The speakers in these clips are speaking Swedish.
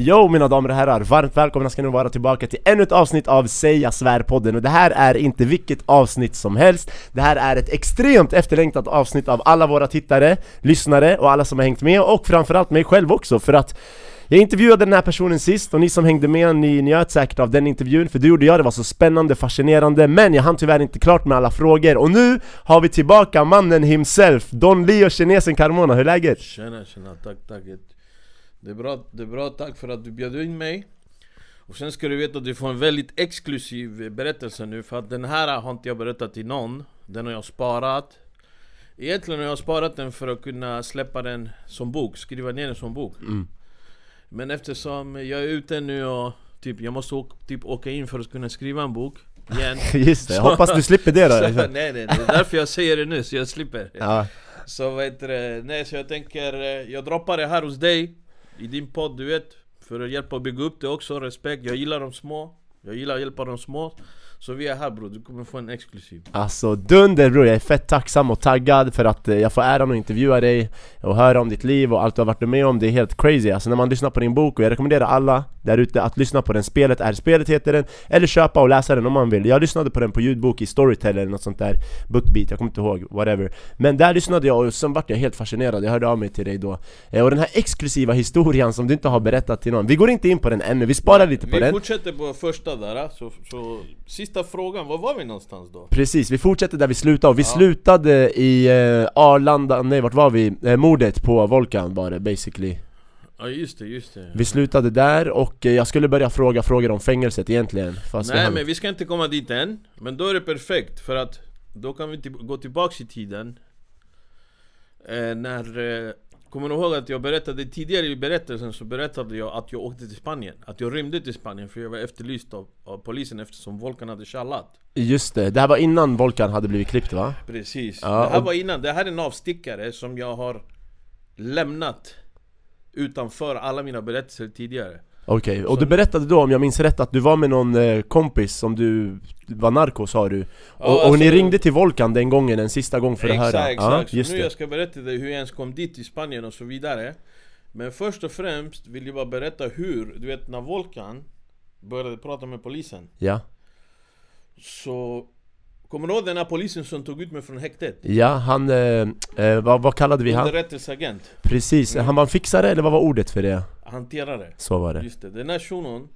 Jo mina damer och herrar, varmt välkomna ska ni vara tillbaka till ännu ett avsnitt av Säga Svär-podden. Och det här är inte vilket avsnitt som helst. Det här är ett extremt efterlängtat avsnitt av alla våra tittare, lyssnare och alla som har hängt med. Och framförallt mig själv också för att jag intervjuade den här personen sist. Och ni som hängde med, ni njöt säkert av den intervjun för det gjorde jag, det var så spännande, fascinerande. Men jag hann tyvärr inte klart med alla frågor. Och nu har vi tillbaka mannen himself, Don Leo kinesen Carmona, hur är läget? Tjena tjena, tack tack. Det är bra, det är bra, tack för att du bjöd in mig. Och sen ska du veta att du får en väldigt exklusiv berättelse nu för att den här har inte jag berättat till någon. Den har jag sparat. Egentligen har jag sparat den för att kunna släppa den som bok, skriva ner den som bok. Mm. Men eftersom jag är ute nu och typ, jag måste åka, typ åka in för att kunna skriva en bok igen. Just det, jag hoppas du slipper det så, då nej, nej, det är därför jag säger det nu, så jag slipper. Ja. Så vad heter det, nej så jag tänker, eh, jag droppar det här hos dig i din podd du vet För att hjälpa att bygga upp det också, respekt, jag gillar de små. Jag gillar att hjälpa de små. Så vi är här bror, du kommer få en exklusiv. Alltså dunder bror, jag är fett tacksam och taggad för att eh, jag får äran att intervjua dig och höra om ditt liv och allt du har varit med om, det är helt crazy. Alltså när man lyssnar på din bok, och jag rekommenderar alla där ute att lyssna på den, Spelet är spelet heter den, eller köpa och läsa den om man vill. Jag lyssnade på den på ljudbok i Storytel eller något sånt där, Bookbeat, jag kommer inte ihåg, whatever. Men där lyssnade jag och sen vart jag helt fascinerad, jag hörde av mig till dig då. Eh, Och den här exklusiva historien som du inte har berättat till någon, vi går inte in på den ännu, vi sparar lite på Vi den. fortsätter på första där, så, så sista frågan, var var vi någonstans då? Precis, vi fortsätter där vi slutade och vi Ja. slutade i eh, Arlanda, nej vart var vi? Eh, mordet på Volkan var det basically Ja just det, just det Vi slutade där och eh, jag skulle börja fråga frågor om fängelset egentligen fast vi Nej hann- men vi ska inte komma dit än Men då är det perfekt för att Då kan vi gå tillbaks i tiden eh, När eh, Kommer du ihåg att jag berättade tidigare i berättelsen så berättade jag att jag åkte till Spanien Att jag rymde till Spanien för jag var efterlyst av, av polisen eftersom Volkan hade tjallat. Just det, det här var innan Volkan hade blivit klippt va? Precis, Ja, det här och- var innan, det här är en avstickare som jag har lämnat Utanför alla mina berättelser tidigare Okej, och Så- du berättade då om jag minns rätt att du var med någon eh, kompis som du var narko sa du. Och, och alltså- ni ringde till Volkan den gången, en sista gång för exakt, höra. Exakt, just så nu det. jag ska berätta dig hur jag ens kom dit till Spanien och så vidare. Men först och främst vill jag bara berätta hur, du vet när Volkan började prata med polisen. Ja, Så Kommer du ihåg den här polisen som tog ut mig från häktet? ja han, eh, eh, vad, vad kallade vi han? Underrättelseagent, Precis, Mm. han var en fixare eller vad var ordet för det? hanterare Så var det Just det, den här shunon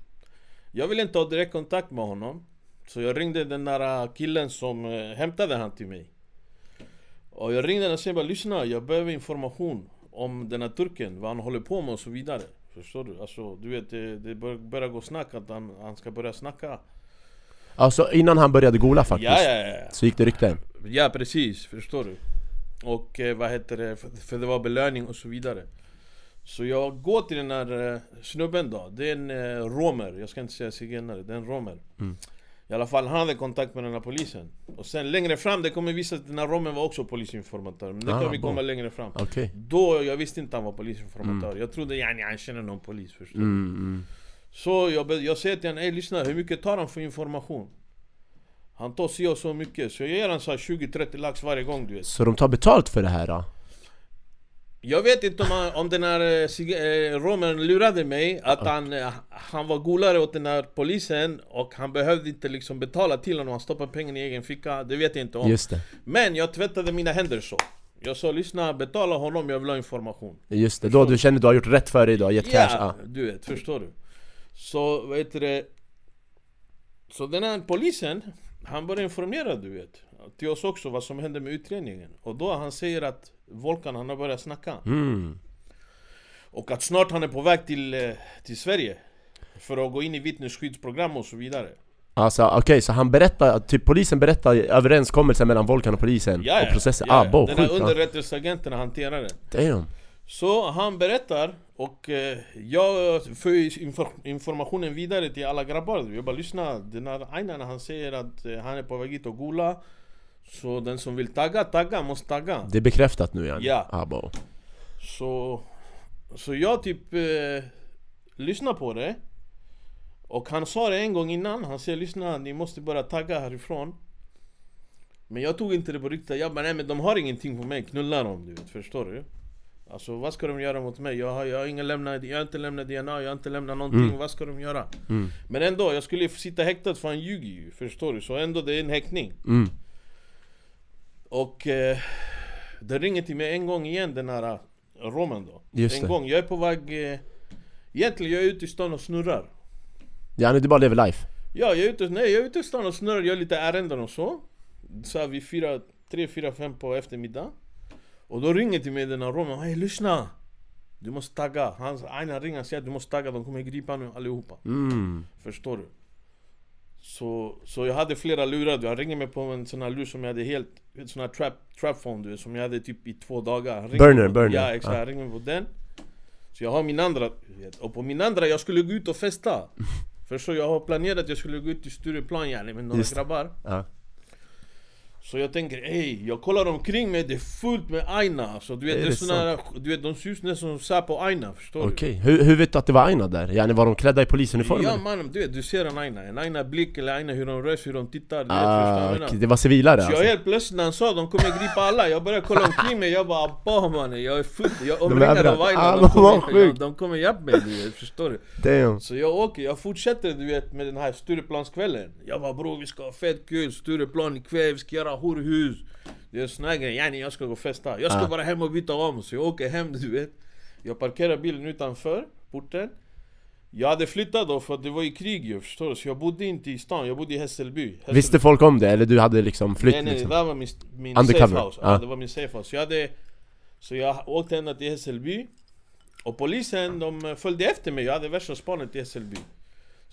Jag ville inte ha direkt kontakt med honom Så jag ringde den där killen som eh, hämtade han till mig Och jag ringde och sa bara lyssna, jag behöver information om den här turken, vad han håller på med och så vidare Förstår du? Alltså du vet, det, det bör- börjar gå snack att han, han ska börja snacka Alltså innan han började gola faktiskt Ja, ja, ja Så gick det rykten? Ja precis, förstår du? Och eh, vad heter det, för, för det var belöning och så vidare. Så jag går till den här eh, snubben då, det är en eh, romer, jag ska inte säga zigenare, det är en romer. Mm. I alla fall, han hade kontakt med den här polisen. Och sen längre fram, det kommer visa att den här romen var också polisinformatör. Men det Ah, kan vi komma längre fram. Okej. Då, jag visste inte han var polisinformatör. Jag trodde yani, han känner någon polis förstår du? mm, mm. Så jag, jag säger till honom, ey lyssna, hur mycket tar han för information? Han tar si och så mycket, så jag ger honom så här 20-30 lax varje gång du vet Så de tar betalt för det här då? Jag vet inte om, han, om den här eh, eh, romern lurade mig Att han, eh, han var golare åt den här polisen Och han behövde inte liksom betala till honom Han stoppade pengarna i egen ficka Det vet jag inte om Men jag tvättade mina händer så Jag sa lyssna, betala honom, jag vill ha information just det. Då du kände att du har gjort rätt för dig, du har gett cash? Ja, Ah. du vet, förstår du? Så, vad heter det? Så den här polisen, han började informera du vet Till oss också vad som hände med utredningen Och då han säger att Volkan han har börjat snacka Mm. Och att snart han är på väg till, eh, till Sverige För att gå in i vittnesskyddsprogram och så vidare Alltså okej, så han berättar, typ polisen berättar överenskommelsen mellan Volkan och polisen Ja, och ja, processen? ja, ah, ja. bo, Den här ah. underrättelseagenten hanterar det Damn Så han berättar och eh, jag för infor- informationen vidare till alla grabbar. Jag bara lyssna, den här Ainan han säger att eh, han är på väg hit och gola Så den som vill tagga, tagga, måste tagga. Det är bekräftat nu igen? Ja. Ah, bo. Så, så jag typ eh, lyssnar på det. Och han sa det en gång innan, han säger lyssna ni måste börja tagga härifrån. Men jag tog inte det på riktigt, jag bara nej men de har ingenting på mig, knulla dem du vet, förstår du? Alltså vad ska de göra mot mig? Jag har, jag har, ingen lämnat, jag har inte lämnat DNA, jag har inte lämnat någonting, Mm. vad ska de göra? Mm. Men ändå, jag skulle sitta häktad för han ljuger ju, förstår du? Så ändå det är en häktning Mm. Och eh, det ringer till mig en gång igen den här eh, romen då Just En det. gång, jag är på väg eh, Egentligen jag är ute i stan och snurrar Ja, nu du bara lever life. Ja, jag är ute, nej, jag är ute i stan och snurrar, gör lite ärenden och så Så här vid fyra, tre, fyra, fem på eftermiddag Och då ringer till mig den här romen, hej lyssna! Du måste tagga, hans Aina ringer och säger att du måste tagga, de kommer gripa nu allihopa Mm. Förstår du? Så, så jag hade flera lurar, jag ringer mig på en sån här lur som jag hade helt, en sån här trap, trap phone du vet, som jag hade typ i två dagar Han Burner, på, burner. Ja exakt, Ja. jag ringer på den Så jag har min andra, vet, och på min andra jag skulle gå ut och festa Förstår du? Jag har planerat att jag skulle gå ut till Stureplan yani med några Just grabbar Ja. Så jag tänker, ey, jag kollar omkring mig, det är fullt med Aina Så du vet, Är det såna du vet de ser ut nästan som Säpo Aina, förstår du? Okej, hur, hur vet du att det var Aina där? Yani var de klädda i polisuniform? Ja mannen, du vet, du ser en aina, en aina blick eller aina hur de rör sig, hur de tittar, vet, Ah, okej, det var civilare Så jag alltså? helt plötsligt när han sa de kommer gripa alla, jag började kolla omkring mig, jag bara abba mannen, jag är full, jag är omringad av aina, Ah, de kommer, ja, de kommer hjälpa mig du vet, förstår du? Damn. Så jag åker, jag fortsätter du vet med den här Stureplanskvällen Jag bara bror vi ska ha fett kul, Stureplan ikväll, vi ska göra horhus Det är såna grejer, yani jag ska gå och festa. Jag ska Ah. bara hem och byta om, så jag åker hem du vet. Jag parkerar bilen utanför porten. Jag hade flyttat då för att det var i krig ju förstår du, så jag bodde inte i stan, jag bodde i Hässelby, Hässelby. Visste folk om det? Eller du hade liksom flytt Nej nej, liksom? det där var min, min Undercover, safe house, ja. det var min safe house. Så jag hade Så jag åkte ända till Hässelby. Och polisen de följde efter mig, jag hade värsta spanet i Hässelby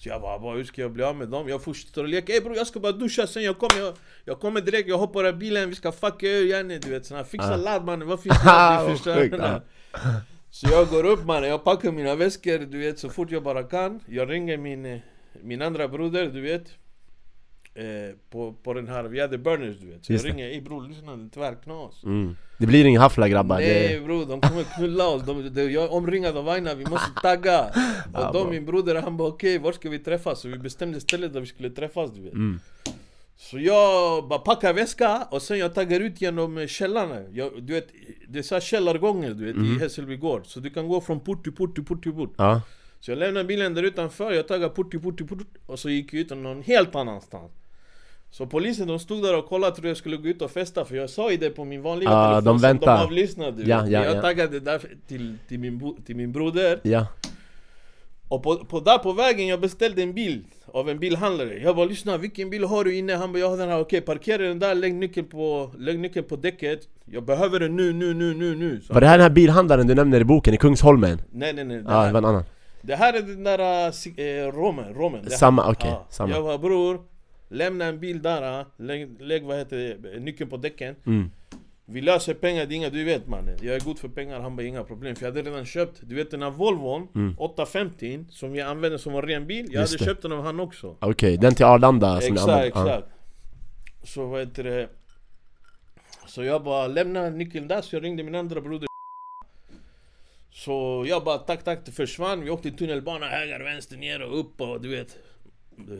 Så jag bara, bara hur ska jag bli av med dem? Jag fortsätter att leka, ey bror jag ska bara duscha sen jag kommer jag, jag kommer direkt, jag hoppar av bilen, vi ska fucka ur yani du vet såna fixa Ja. ladd mannen, vad finns det? Du förstår? Så jag går upp mannen, jag packar mina väskor du vet så fort jag bara kan Jag ringer min, eh, min andra broder du vet eh, på, på den här, vi hade burners du vet Så Just jag ringer, ey bror lyssna det är tvärknas Mm. Det blir ingen haffla grabbar, Nej det... bror, de kommer knulla oss, de, de, jag är omringad av Aina, vi måste tagga Ja, Och då bra. min broder han bara okej, var ska vi träffas? Så vi bestämde stället där vi skulle träffas du vet Mm. Så jag bara packar väska och sen jag taggar ut genom källarna jag, Du vet, det är så källargångar du vet Mm. i Hässelby gård Så du kan gå från port till port till port till port Ja. Så jag lämnade bilen där utanför, jag taggar port till port till port Och så gick jag ut någon helt annanstans Så polisen de stod där och kollade, trodde jag skulle gå ut och festa För jag sa ju det på min vanliga Ah, telefon de som väntar. de avlyssnade Ja, ja, Jag ja. taggade där till, till, min, till min broder Ja. Och på, på, där på vägen jag beställde en bil av en bilhandlare Jag bara lyssna, vilken bil har du inne? Han bara jag har den här, okej parkera den där, lägg nyckeln på, lägg nyckeln på däcket Jag behöver den nu, nu, nu, nu, nu så, Var det här den här bilhandlaren du nämner i boken, i Kungsholmen? Nej nej nej, Ja, det var en annan det här är den där äh, romen, romen. Samma, okej, samma. Jag bara bror, lämna en bil där, äh, lägg, lägg vad heter det, nyckeln på däcken mm. Vi löser pengar, det är inga, du vet mannen Jag är god för pengar, han bara inga problem För jag hade redan köpt, du vet den här Volvon Mm. 850 Som jag använder som en ren bil Jag Just hade det. köpt den av han också Okej, den till Arlanda som Exakt, använder. Ja. exakt Så vad heter det Så jag bara lämnade nyckeln där så jag ringde min andra broder Så jag bara tack tack det försvann Vi åkte tunnelbana höger, vänster, ner och upp och du vet,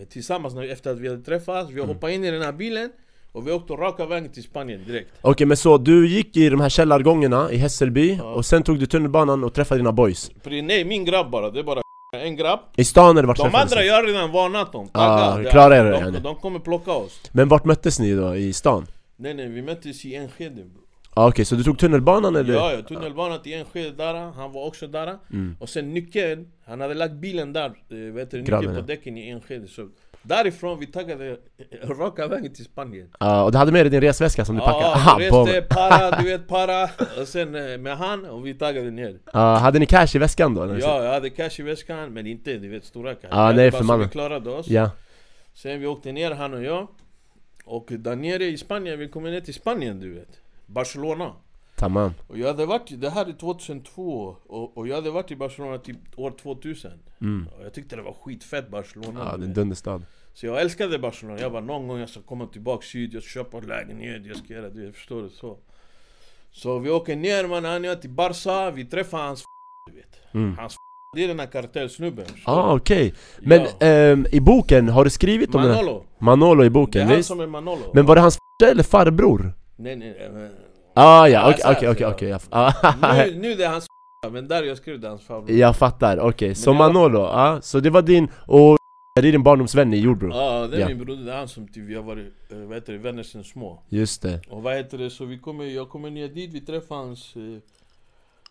Tillsammans när, efter att vi hade träffats Vi hoppade in i den här bilen Och vi åkte raka vägen till Spanien direkt Okej men så du gick i de här källargångarna i Hässelby Ja. och sen tog du tunnelbanan och träffade dina boys nej, min grabb bara, det är bara en grabb I stan eller vart De andra jag har redan varnat dem, Ah, klara er de, yani. de kommer plocka oss Men vart möttes ni då? I stan? Nej nej, vi möttes i Enskede bro. Ah, Okej, så du tog tunnelbanan eller? Ja, ja, tunnelbanan till Enskede där, han var också där Mm. Och sen nyckeln, han hade lagt bilen där, eh, vet du, nyckeln på däcken i Enskede så Därifrån vi taggade eh, raka vägen till Spanien Ja, och du hade med dig din resväska som du packade? Ja, bom. reste para, du vet para Och sen eh, med han, och vi taggade ner Ja, hade ni cash i väskan då? Ja, jag hade cash i väskan, men inte du vet stora cash Jag nej, för mannen. vi klarade oss Ja, Sen vi åkte ner han och jag Och där nere i Spanien, vi kom ner till Spanien du vet Barcelona tamam Och jag hade varit, det här är 2002 och, och jag hade varit i Barcelona typ år 2000 mm. Och jag tyckte det var skitfett Barcelona Ja, du det är en dunderstad Så jag älskade Barcelona, jag bara någon gång jag ska komma tillbaka syd, jag ska köpa en lägenhet, jag ska göra det, jag förstår det så Så vi åker ner man, han och jag till Barca, vi träffar hans du vet mm. Hans det är den här kartellsnubben Ah, du? okej Men ja. ehm, i boken, har du skrivit om den här? Manolo, Manolo i det är boken, han visst? som är Manolo Men var det hans f- eller farbror? Nej nej, nej men- Ah, ja, Ja, okej, så okej, okej, så. okej, ah, Nu, det är hans men där jag skrev det hans favorit Jag fattar, okej, så Men jag- Manolo, ja, så det var din, och det är din barndomsvän i Jordbro? Ja, det är Ja. min broder, det är han som typ, vi har varit, eh, vad heter det, vänner sen små. Just det, Och vad heter det, så vi kommer, jag kommer ner dit, vi träffar hans, eh,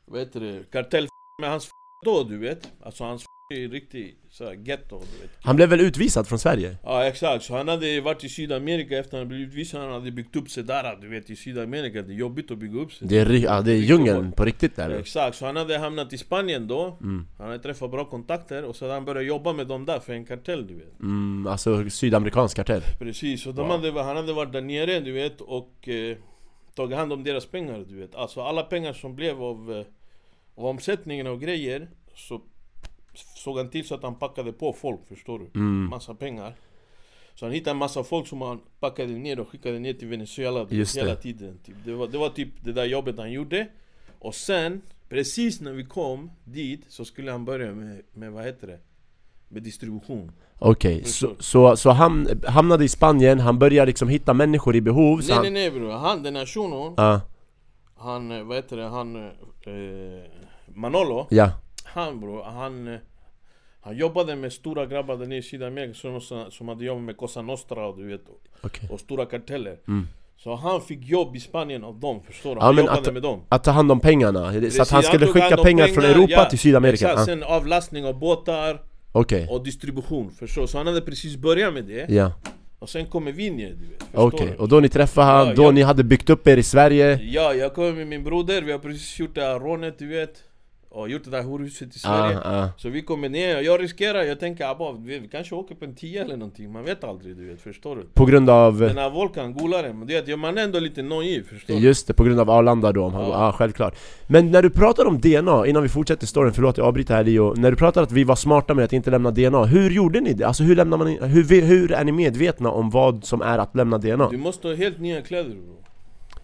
vad heter det, kartell med hans då du vet. Alltså hans är riktigt såhär getto du vet. Han blev väl utvisad från Sverige? Ja exakt, så han hade varit i Sydamerika efter han blev utvisad, han hade byggt upp sig där du vet i Sydamerika, det är jobbigt att bygga upp sig. Det är, ja, det är djungeln på riktigt där. Exakt, så han hade hamnat i Spanien då. Mm. Han hade träffat bra kontakter och så han börjat jobba med dem där för en kartell du vet. Mm, alltså sydamerikansk kartell. Precis, och Wow. hade, han hade varit där nere du vet och eh, tagit hand om deras pengar du vet. Alltså alla pengar som blev av, eh, av omsättningen av grejer Så såg han till så att han packade på folk förstår du mm. Massa pengar Så han hittade en massa folk som han packade ner och skickade ner till Venezuela Just det. hela tiden typ. det, var, det var typ det där jobbet han gjorde Och sen, precis när vi kom dit så skulle han börja med, med vad heter det? Med distribution Okej, så, Förstår. så, så han hamnade i Spanien, han började liksom hitta människor i behov så Nej han, nej nej bror, han den här shunon Ja, Han, vad heter det, han eh, Manolo ja, Han bror, han eh, Han jobbade med stora grabbar där nere i Sydamerika som, som hade jobbat med Cosa Nostra och du vet okej Och stora karteller Mm. Så han fick jobb i Spanien av dem, förstår du? Ja, Han men jobbade att- med dem Att ta hand om pengarna, så Precis, att han skulle tog skicka om pengar, från Europa ja, till Sydamerika? Exakt, Ja. sen avlastning av båtar Okej, och distribution, förstår du? Så han hade precis börjat med det ja, Och sen kommer vi ner, du vet, okej, du? och då ni träffade han, Ja, då jag- ni hade byggt upp er i Sverige? Ja, jag kommer med min broder, vi har precis gjort det här rånet, du vet Och gjort det där horhuset i Sverige Ah, ah. Så vi kommer ner, och jag riskerar, jag tänker abba, vi, vi kanske åker på en 10 eller någonting, man vet aldrig du vet, förstår du? På grund av, Den här Volkan, golaren, men det man är ändå lite naiv, förstår du? just det, på grund av Arlanda då, Ja. ja. självklart Men när du pratar om DNA, innan vi fortsätter storyn, förlåt jag avbryter här Leo När du pratar att vi var smarta med att inte lämna DNA, hur gjorde ni det? Alltså hur lämnar man, hur, hur är ni medvetna om vad som är att lämna DNA? Du måste ha helt nya kläder bro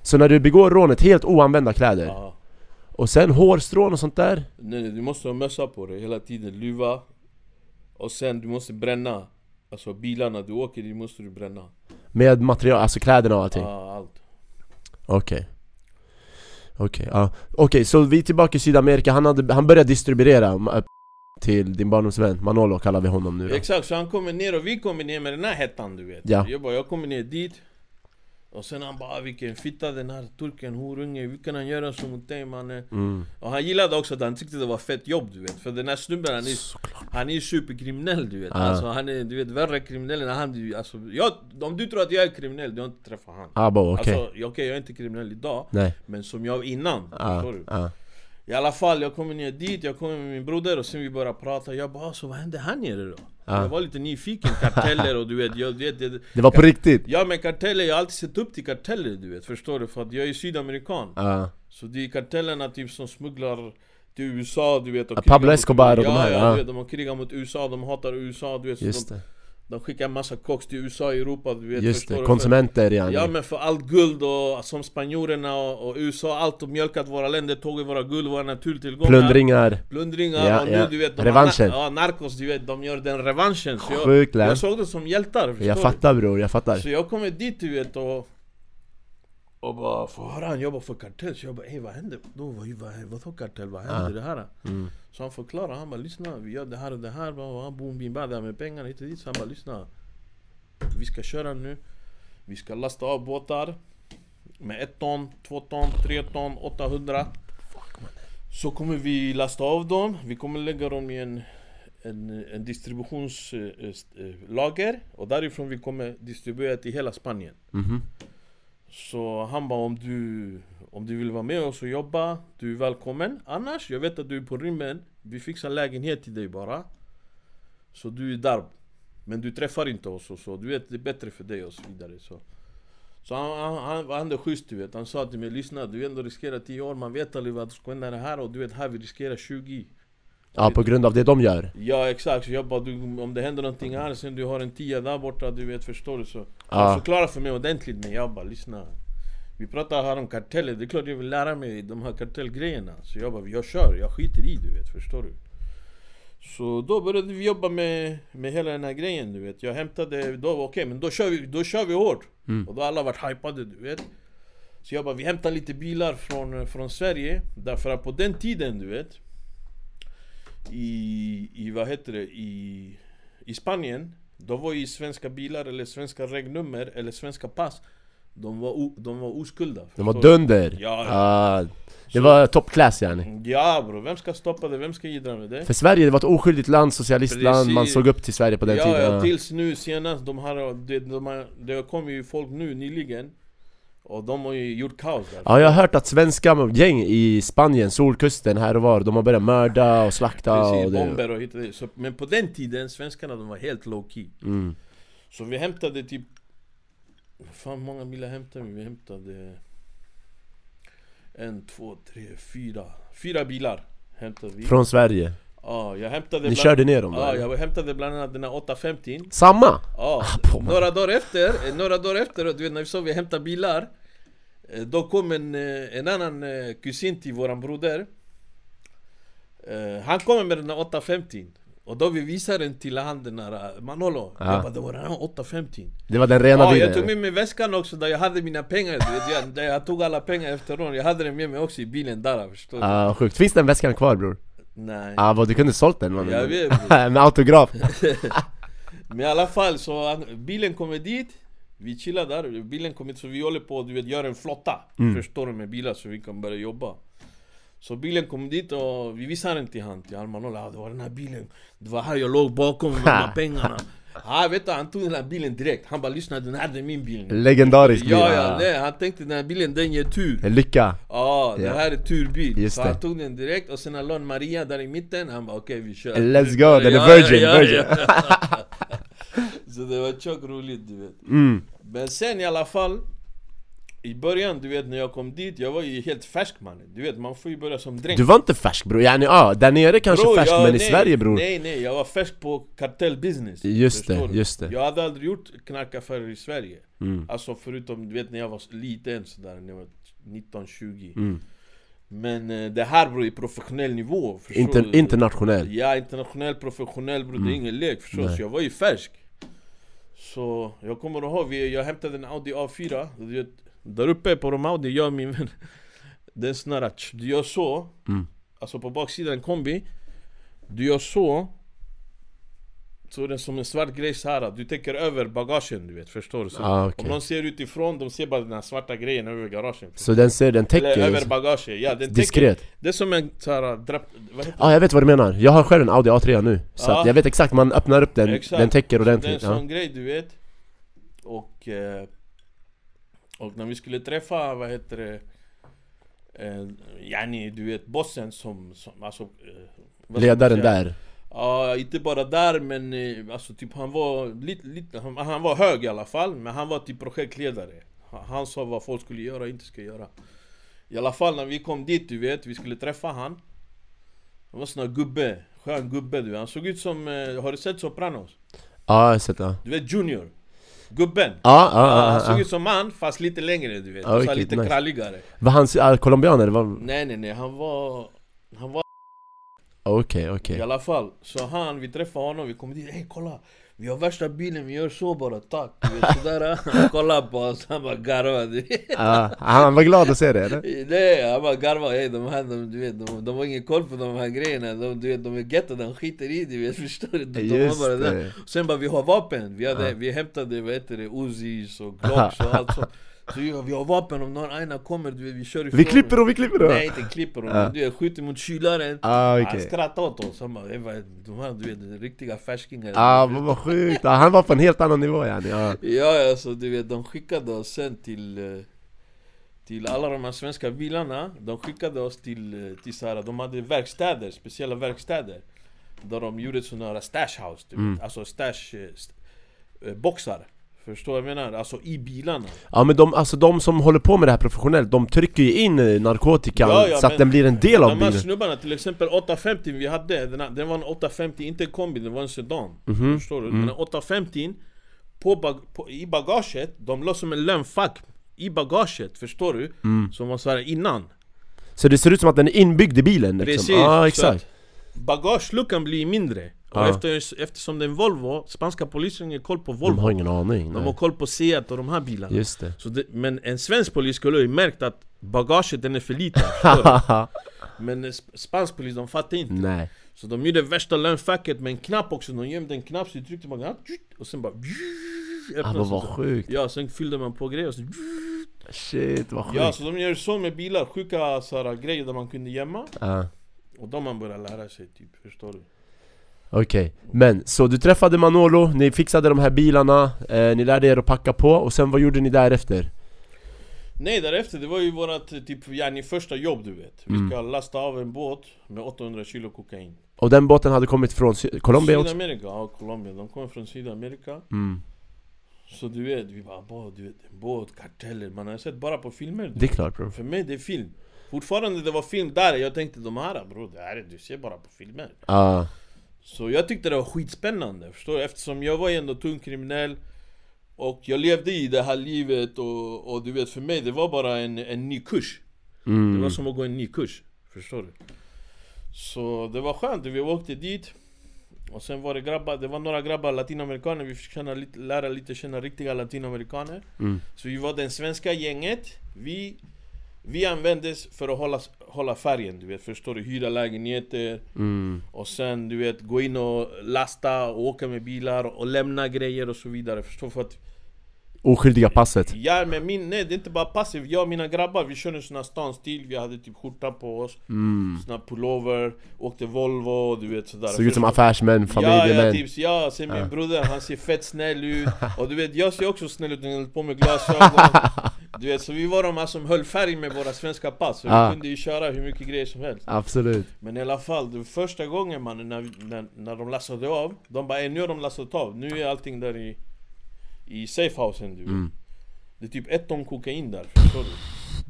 Så när du begår rånet, helt oanvända kläder? Och sen hårstrån och sånt där? Nej, nej, du måste ha mössa på dig hela tiden, luva. Och sen du måste bränna. Alltså bilarna du åker i måste du bränna. Med material, alltså kläderna och allting? Ja, allt. Okej. Okej, ja. Okej, så vi är tillbaka i Sydamerika, han, hade, han började distribuera äh, till din barndomsvän, Manolo kallar vi honom nu då. Exakt, så han kommer ner och vi kommer ner med den här hettan du vet. Ja. Jag bara, jag kommer ner dit Och sen han bara, "Ah, vilken fitta den här turken, horunge, hur kan han göra så mot dig mannen? mm. Och han gillade också att han tyckte det var fett jobb du vet För den här snubben han är, Såklart han är superkriminell du vet Ah. Alltså han är du vet värre kriminell än han alltså, jag, Om du tror att jag är kriminell, du har inte träffat han Ah, bo, okej Alltså ja, okej jag är inte kriminell idag Nej, Men som jag innan, ah, förstår du? ah. I alla fall, jag kommer ner dit, jag kommer med min broder och sen vi börjar prata Jag bara så vad hände här nere då? Ja. Jag var lite nyfiken, karteller och du vet, jag vet det, Det var på riktigt? Ja men karteller, jag har alltid sett upp till karteller du vet, förstår du? För att jag är sydamerikan Ah. Så det är kartellerna typ som smugglar till USA du vet och Ja, krigar Pablo Escobar och ja, de här, ja, ja. du vet, de har krigat mot USA, de hatar USA du vet Just de, det, de skickar massa koks till USA och Europa du vet just det, konsumenter För, Ja men för allt guld och som spanjorerna och, och USA, allt de mjölkat våra länder, tagit våra guld, våra naturtillgångar. Plundringar. Plundringar Ja, och nu ja. du vet de Revanschen. Ja, narkos du vet, de gör den revanschen. Så jag, Sjukt län. jag såg det som hjältar förstår Jag fattar bror, jag fattar. Så jag kommer dit du vet och och bara får höra han jobbar för kartell Så jag bara ey vad händer? Då, vad, vad, vadå kartell? Vad händer Ah. det här? mm. Så han förklarar, han bara lyssna vi gör det här och det här och han boom bim här med pengarna hit och dit Så han bara lyssna Vi ska köra nu Vi ska lasta av båtar Med ett ton, två ton, tre ton, 800 Så kommer vi lasta av dem Vi kommer lägga dem i en en, en distributionslager och därifrån vi kommer distribuera till hela Spanien Mhm. Så han bara om du Om du vill vara med oss och jobba Du är välkommen. Annars, jag vet att du är på rymmen Vi fixar lägenhet till dig bara. Så du är där. Men du träffar inte oss och så. Du vet det är bättre för dig och så vidare så. Så han, han, han var schysst du vet. Han sa till mig lyssna du ändå riskerar 10 år. Man vet aldrig vad som kommer hända här och du vet här vi riskerar 20 Ja, på grund av det de gör. Ja exakt, så jag bara du, om det händer någonting här sen du har en tia där borta du vet förstår du så Ja. Han förklarar för mig ordentligt men jag bara lyssna. Vi pratar här om karteller, det är klart jag vill lära mig de här kartellgrejerna. Så jag bara jag kör, jag skiter i du vet förstår du. Så då började vi jobba med, med hela den här grejen du vet. Jag hämtade, då okej men då kör vi, då kör vi hårt. Mm. Och då har alla varit hypade du vet. Så jag bara, vi hämtar lite bilar från, från Sverige. Därför att på den tiden du vet I, i vad heter det, i, i Spanien Då var ju svenska bilar eller svenska regnummer eller svenska pass De var, o, de var oskulda De var dunder! Ja, ja. Ah, det Så- var top class yani Ja bro, vem ska stoppa det? Vem ska jiddra med det? För Sverige, det var ett oskyldigt land, socialistland, man såg upp till Sverige på den ja, tiden ja, tills nu senast, de har, det, de har, det kommer ju folk nu nyligen Och de har ju gjort kaos där Ja jag har hört att svenska gäng i Spanien, solkusten här och var, de har börjat mörda och slakta Precis, och det... bomber och hit och dit. Så, Men på den tiden, svenskarna de var helt low key Mm. Så vi hämtade typ Fan många bilar hämtade vi? Vi hämtade En, två, tre, fyra Fyra bilar hämtade vi Från Sverige Ja, jag hämtade Ni bland- körde ner dem Ja, där? jag hämtade bland annat den här 850 Samma? Ja, mig. några dagar efter, eh, några dagar efter, du vet när vi sa vi hämtar bilar eh, Då kom en, eh, en annan kusin till våran broder Han kommer med den här 850 Och då vi visar den till han den här Manolo Ja. Jag bara det var den här 850 Det var den rena Ja, bilen? jag tog med mig väskan också där jag hade mina pengar du vet, jag, där jag tog alla pengar efter honom Jag hade den med mig också i bilen där förstår du? Ah, sjukt. Finns den väskan kvar bror? Nej. Ah, vad du kunde sålt den man. Jag vet, Med autograf. Men i alla fall så han, bilen kommer dit Vi chillar där, bilen kommer dit så vi håller på du vet göra en flotta. Mm. Förstår du med bilar så vi kan börja jobba. Så bilen kom dit och vi visar den till han till Alman ah, det var den här bilen. Det var här jag låg bakom med pengarna Ja vet du, han tog den här bilen direkt. Han bara lyssna den här är min bil nu." Legendarisk bil. Ja ja, ah. nej, han tänkte den här bilen den ger tur. Lycka. Ja, det här är turbil. Just Så han tog den direkt och sen en Maria där i mitten Han bara okej vi kör. Let's go, den är virgin, virgin. Så det var tjockt roligt du vet. Mm. Men sen i alla fall I början du vet när jag kom dit, jag var ju helt färsk man Du vet man får ju börja som dränk Du var inte färsk bror, yani ah, där nere kanske Bro, färsk jag- men i nej, Sverige bror Nej nej, jag var färsk på kartellbusiness Just det, du? just det. Jag hade aldrig gjort knarkaffärer i Sverige mm. Alltså förutom du vet när jag var liten sådär, när jag var 19-20 Mm. Men eh, det här bror är professionell nivå Inter, internationell Ja, internationell, professionell bror, det är ingen lek förstås. Jag var ju färsk. Så jag kommer ihåg, jag hämtade en Audi A4. Du vet, där uppe på de Audi, jag och min vän. Det är sån här, tsch, du gör så. Mm. Alltså på baksidan en kombi. Du gör så. Så är det som en svart grej så här. Du täcker över bagagen du vet, förstår du? Så Ah, okej. Om någon ser utifrån, de ser bara den här svarta grejen över garagen. Så den ser, den Eller över täcker bagage, ja den täcker. diskret Det är som en så här, drapp, vad heter Ja ah, jag vet vad du menar, jag har själv en Audi A3 nu Så att jag vet exakt, man öppnar upp den, Exakt. den täcker Det är en ordentligt sån ja. grej du vet Och eh, Och när vi skulle träffa, vad heter det eh, Yani du vet bossen som, som alltså eh, ska Ledaren där Ja, inte bara där men eh, alltså typ han var lite, lite han, han var hög i alla fall Men han var typ projektledare Han, sa vad folk skulle göra och inte skulle göra I alla fall när vi kom dit du vet, vi skulle träffa han Han var sån här gubbe, skön gubbe du vet. Han såg ut som, eh, har du sett Sopranos? Ja, jag har sett ja Du vet Junior? Gubben? Ja, ja, Ja, han såg ut som han fast lite längre du vet, och så lite nice. kralligare Var han ah, colombian eller? var- Nej nej nej, han var... Han var Okej, okej i alla fall, så han, vi träffade honom, vi kom dit, hej kolla! Vi har värsta bilen, vi gör så bara, tack! Sådär, han kollade på oss, han bara garvade Ja, Han var glad att se det eller? Nej, han bara garvade, hej de här, de, du vet, de, de har ingen koll på de här grejerna, de, du vet, de är getto, de skiter i det, vet, förstår du? De, de Just bara där Sen bara vi har vapen, vi, hade, Ja. vi hämtade vad heter det, Uzis och Glocks och allt sånt Så vi, vi har vapen, om någon aina kommer, du vet, vi kör ifrån Vi klipper dem, vi klipper dem! Nej inte klipper dem, Ja. du vet, skjuter mot kylaren Ah, Han okej skrattade åt oss, han bara "Det var- de här du vet, riktiga färskingar Ah, vad vad sjukt! Ah, han var på en helt annan nivå yani ja. Ja ja, så du vet, de skickade oss sen till eh, Till alla de här svenska bilarna De skickade oss till, eh, till så här, de hade verkstäder, speciella verkstäder Där de gjorde sådana här stash house, du Mm. vet, alltså stash eh, st- boxar Förstår jag menar? Alltså i bilarna Ja men de, alltså de som håller på med det här professionellt, de trycker ju in eh, narkotikan Ja, ja, så att den blir en del av De här bilen snubbarna, till exempel 850 vi hade, den, här, den var en 850, inte en kombi, den var en sedan Mhm. Förstår du? Mm. Den här 850 på bag, på, I bagaget, de la som en lönnfack I bagaget, förstår du? mm. Som var såhär innan Så det ser ut som att den är inbyggd i bilen liksom. Precis, så exakt Bagageluckan blir mindre Och Ja. efter, eftersom det är en Volvo, spanska polisen har koll på De Volvo har ingen aning. De har Nej. koll på Seat och de här bilarna Just det. så det, Men en svensk polis skulle ju märkt att bagaget den är för liten du? Men sp- spansk polis, de fattar inte Nej. Så de gjorde värsta lönnfacket med en knapp också, de gömde en knapp så de tryckte man och sen bara Ah, öppnades vad, sjukt. Ja, sen fyllde man på grejer och så Shit, vad sjukt. Ja, så de gör så med bilar, sjuka så här, grejer där man kunde gömma Ja. Och de man börjar lära sig typ, förstår du? Okej, men så du träffade Manolo, ni fixade de här bilarna, eh, ni lärde er att packa på och sen vad gjorde ni därefter? Nej därefter, det var ju vårat eh, typ, yani första jobb du vet. Vi ska lasta av en båt med 800 kilo kokain. Och den båten hade kommit från Sy- Colombia också? Sydamerika, ja Colombia, de kommer från Sydamerika. Mm. Så du vet, vi bara, bara du vet, en båt, karteller, man har sett bara på filmer Det är klart bror. För mig det är film. Fortfarande det var film där, jag tänkte de här bror, det här är, du ser bara på filmer. Ja, Så jag tyckte det var skitspännande, förstår du? Eftersom jag var ju ändå tung kriminell Och jag levde i det här livet och, och du vet för mig det var bara en, en ny kurs Det mm. var som att gå en ny kurs, förstår du? Så det var skönt, vi åkte dit Och sen var det grabbar, det var några grabbar, latinamerikaner, vi fick känna lära lite känna riktiga latinamerikaner Mm. Så vi var det svenska gänget, vi vi användes för att hålla, hålla färgen, du vet, förstår du? Hyra lägenheter Mm. och sen du vet, gå in och lasta och åka med bilar och lämna grejer och så vidare, förstår du? För att Oskyldiga passet. Ja men min, nej det är inte bara passivt, jag och mina grabbar vi körde sån här stanstil, vi hade typ skjorta på oss. Mm. Sån här pullover, åkte Volvo, du vet sådär. Såg ut som affärsmän, Ja, familjemän. ja, typ, ja, sen min broder han ser fett snäll ut. Och du vet, jag ser också snäll ut när jag på med glasögon. Du vet, så vi var de här som höll färg med våra svenska pass. Så Ja. vi kunde ju köra hur mycket grejer som helst. Absolut. Men i alla fall, det första gången man, när, när, när de lastade av De bara "Eh, nu har de lastat av, nu är allting där i I safehousen du Mm. Det är typ ett ton kokain där, förstår du?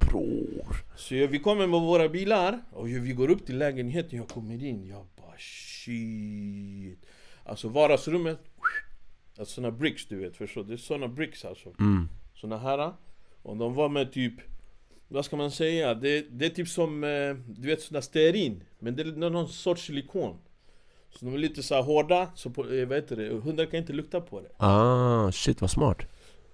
Bror Så jag, vi kommer med våra bilar och vi går upp till lägenheten, jag kommer in, jag bara shit Alltså vardagsrummet Alltså såna bricks du vet, förstår du? Det är såna bricks alltså mm. Såna här Och de var med typ Vad ska man säga? Det, det är typ som, eh, du vet såna stearin Men det är någon sorts silikon Så de är lite så hårda, så på, eh, vad heter det? Hundar kan inte lukta på det Ah, shit vad smart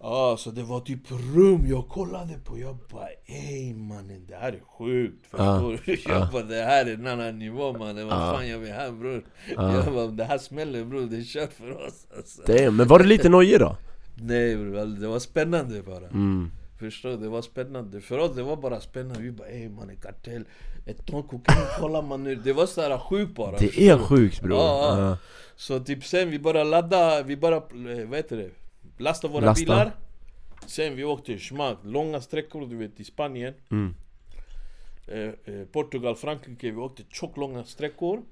Ja, så det var typ rum jag kollade på, jag bara ey mannen det här är sjukt Förstår du? Jag bara det här är en annan nivå mannen, vad Ja. fan gör vi här bror? Ja. Jag bara det här smäller bror, det är kört för oss alltså. Damn, men var du lite nojig då? Nej bror, det var spännande bara Mm. Förstår du? Det var spännande, för oss det var bara spännande Vi bara ey mannen kartell, ett ton kokain kollar man nu Det var såhär sjukt bara Det förstår är sjukt bror Ja, ja. Ja. Så typ sen vi bara ladda, vi bara, eh, vad heter det? Lasta våra Lasta. bilar Sen vi åkte schmack, långa sträckor du vet i Spanien Mm. eh, eh, Portugal, Frankrike, vi åkte tjockt långa sträckor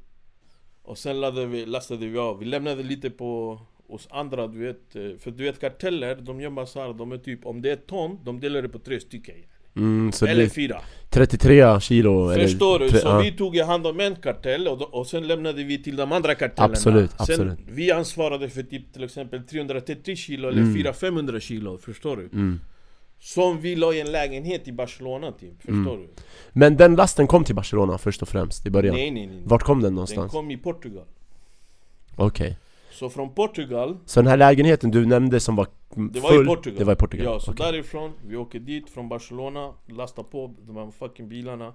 Och sen laddade vi, lastade vi av, vi lämnade lite på hos andra du vet eh, För du vet karteller, de gör så här, de är typ, om det är ett ton, de delar det på tre stycken Mm, Eller fyra 33 kilo Förstår du? tre- Så ja. vi tog hand om en kartell och, då, och sen lämnade vi till de andra kartellerna Absolut, Sen absolut. vi ansvarade för typ till exempel 330 kilo eller 400-500 kilo, förstår du? Mm. Som vi la i en lägenhet i Barcelona typ, förstår du? Men den lasten kom till Barcelona först och främst i början? Nej nej nej Vart kom den Den någonstans? kom i Portugal Okej Så från Portugal, Så den här lägenheten du nämnde som var det var full, i Portugal Det var i Portugal? Ja, så Okej. därifrån, vi åker dit från Barcelona, lastar på de här fucking bilarna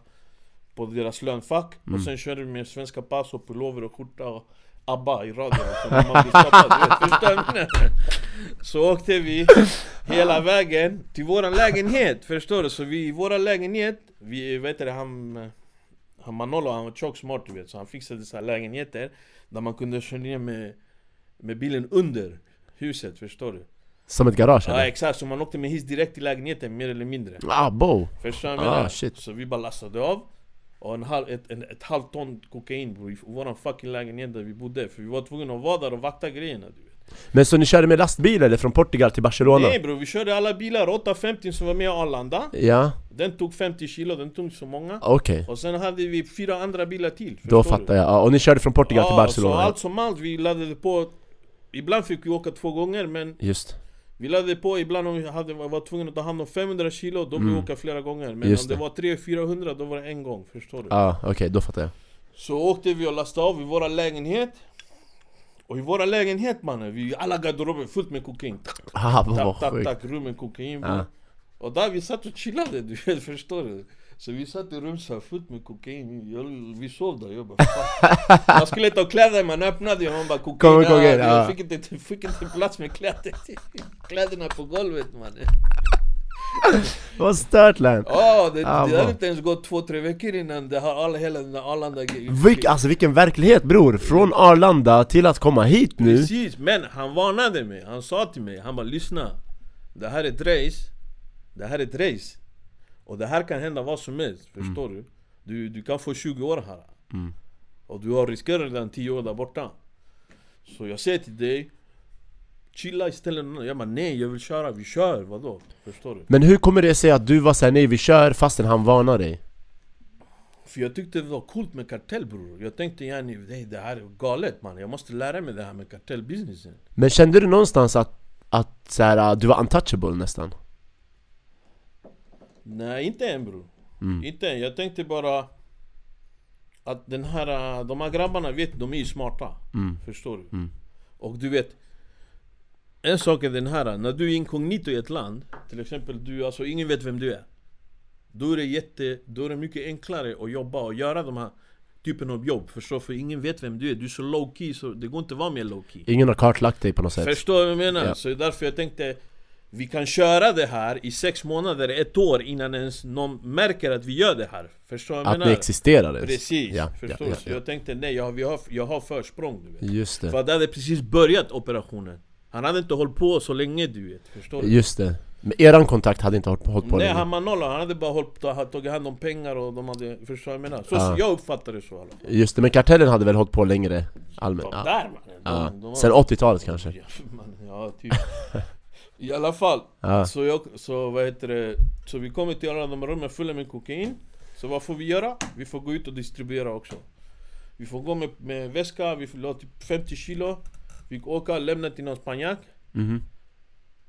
På deras lönfack Mm. Och sen körde vi med svenska pass och pullover och skjorta och ABBA i radion så åkte vi hela vägen till våran lägenhet, förstår du? Så vi i våran lägenhet, vi vet du, han, han Manolo han var tjock smart du vet Så han fixade så här lägenheter Där man kunde köra ner med, med bilen under huset, förstår du? Som ett garage Ja eller? exakt, så man åkte med hiss direkt till lägenheten mer eller mindre Ah, bo! Förstår du vad Ah, jag menar? shit. Så vi bara lastade av Och en halv, ett, en, ett halvt ton kokain bror, i våran fucking lägenhet där vi bodde För vi var tvungna att vara där och vakta grejerna du vet Men så ni körde med lastbil eller från Portugal till Barcelona? Nej bror, vi körde alla bilar, 850 som var med i Arlanda Ja, Den tog 50 kilo, den tog så många okej Och sen hade vi fyra andra bilar till Då fattar jag, ja, och ni körde från Portugal till Ja, Barcelona? så allt som allt, vi laddade på Ibland fick vi åka två gånger men Just. Vi laddade på. Ibland om vi hade, var tvungna att ta hand om 500 kilo, då fick vi åka flera gånger. Men Just om det, det. var 300-400 då var det en gång, förstår du? Ja, okej, då fattar jag. Så åkte vi och lastade av i våra lägenhet. Och i våra lägenhet mannen, vi alla garderober fullt med kokain. Haha, Tack, tack, sjukt. tack, rummen kokain ja. Och där vi satt och chillade, du vet, förstår du? Så vi satt i rum så här fullt med kokain, jag, vi sov där, jag bara. Man skulle ta kläder, man öppnade och man bara kokain, kokain, ja, ja. Jag fick inte, fick inte plats med kläder Kläderna på golvet mannen Vad stört Län! Ja, det, Ja, det hade inte ens gått två, tre veckor innan det har alla, hela den där Arlanda Vilk, alltså vilken verklighet bror! Från Arlanda till att komma hit nu Precis, men han varnade mig, han sa till mig, han bara lyssna Det här är ett race Det här är ett race Och det här kan hända vad som helst, förstår du? du? Du kan få 20 år här Mm. Och du har riskerat redan 10 år där borta Så jag säger till dig Chilla istället, jag bara nej jag vill köra, vi kör, vadå? Förstår du? Men hur kommer det sig att du var såhär nej vi kör fastän han varnar dig? För jag tyckte det var coolt med kartell bror Jag tänkte yani, nej det här är galet man Jag måste lära mig det här med kartellbusinessen Men kände du någonstans att, att så här, du var untouchable nästan? Nej, inte än bror. Mm. Inte än. Jag tänkte bara att den här, de här grabbarna vet, de är ju smarta. Mm. Förstår du? Mm. Och du vet, en sak är den här, när du är inkognito i ett land, till exempel du, alltså ingen vet vem du är. Då är det jätte, då är det mycket enklare att jobba och göra de här typen av jobb, förstår? För ingen vet vem du är, du är så low key så det går inte att vara mer low key. Ingen har kartlagt dig på något sätt? Förstår du vad jag menar? Ja. Så därför jag tänkte Vi kan köra det här i sex månader, ett år innan ens någon märker att vi gör det här Förstår jag Att menar? ni existerar? Precis, Ja, förstår ja, ja, jag tänkte nej, jag har, vi har, jag har försprång du vet Just det, För det hade precis börjat operationen Han hade inte hållit på så länge du vet, förstår du? just det Men eran kontakt hade inte hållit på Nej länge? han var nolla, han hade bara hållit, ta- tagit hand om pengar och de hade, förstår jag menar? Så Ja. jag uppfattar det så alla fall Just det, men kartellen hade väl hållit på längre? Allmänt? Ja. där mannen, Ja. Sen 80-talet kanske? Ja, man, ja typ I alla fall Ja. Så, jag, så vad heter det, så vi kommer till alla de rummen fulla med kokain Så vad får vi göra? Vi får gå ut och distribuera också Vi får gå med, med väska, vi får ha typ 50 kilo Vi får åka, lämna till någon spanjack Mhm.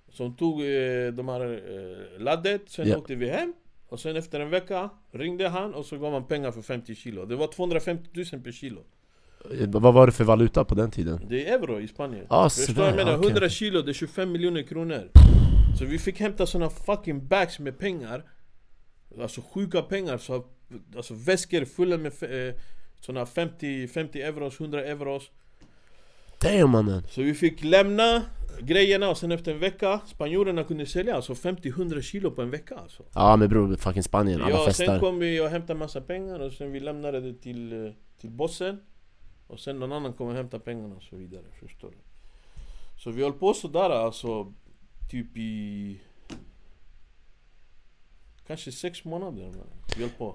Som tog eh, de här eh, laddet, sen Ja. åkte vi hem Och sen efter en vecka ringde han och så gav han pengar för 50 kilo Det var 250 000 per kilo Vad var det för valuta på den tiden? Det är euro i Spanien Ah, Förstår du? Jag menar, okej, 100 okej. kilo, det är 25 miljoner kronor Så vi fick hämta såna fucking bags med pengar Alltså sjuka pengar, så, alltså väskor fulla med eh, såna 50, 50 euros, 100 euros Damn mannen! Så vi fick lämna grejerna och sen efter en vecka Spanjorerna kunde sälja alltså 50-100 kilo på en vecka alltså Ja men bror, fucking Spanien, alla Ja, sen festar kom vi och hämtade massa pengar och sen vi lämnade det till, eh, till bossen Och sen någon annan kom och hämtade pengarna och så vidare, förstår du? Så vi höll på sådär alltså Typ i... Kanske sex månader man. Vi höll på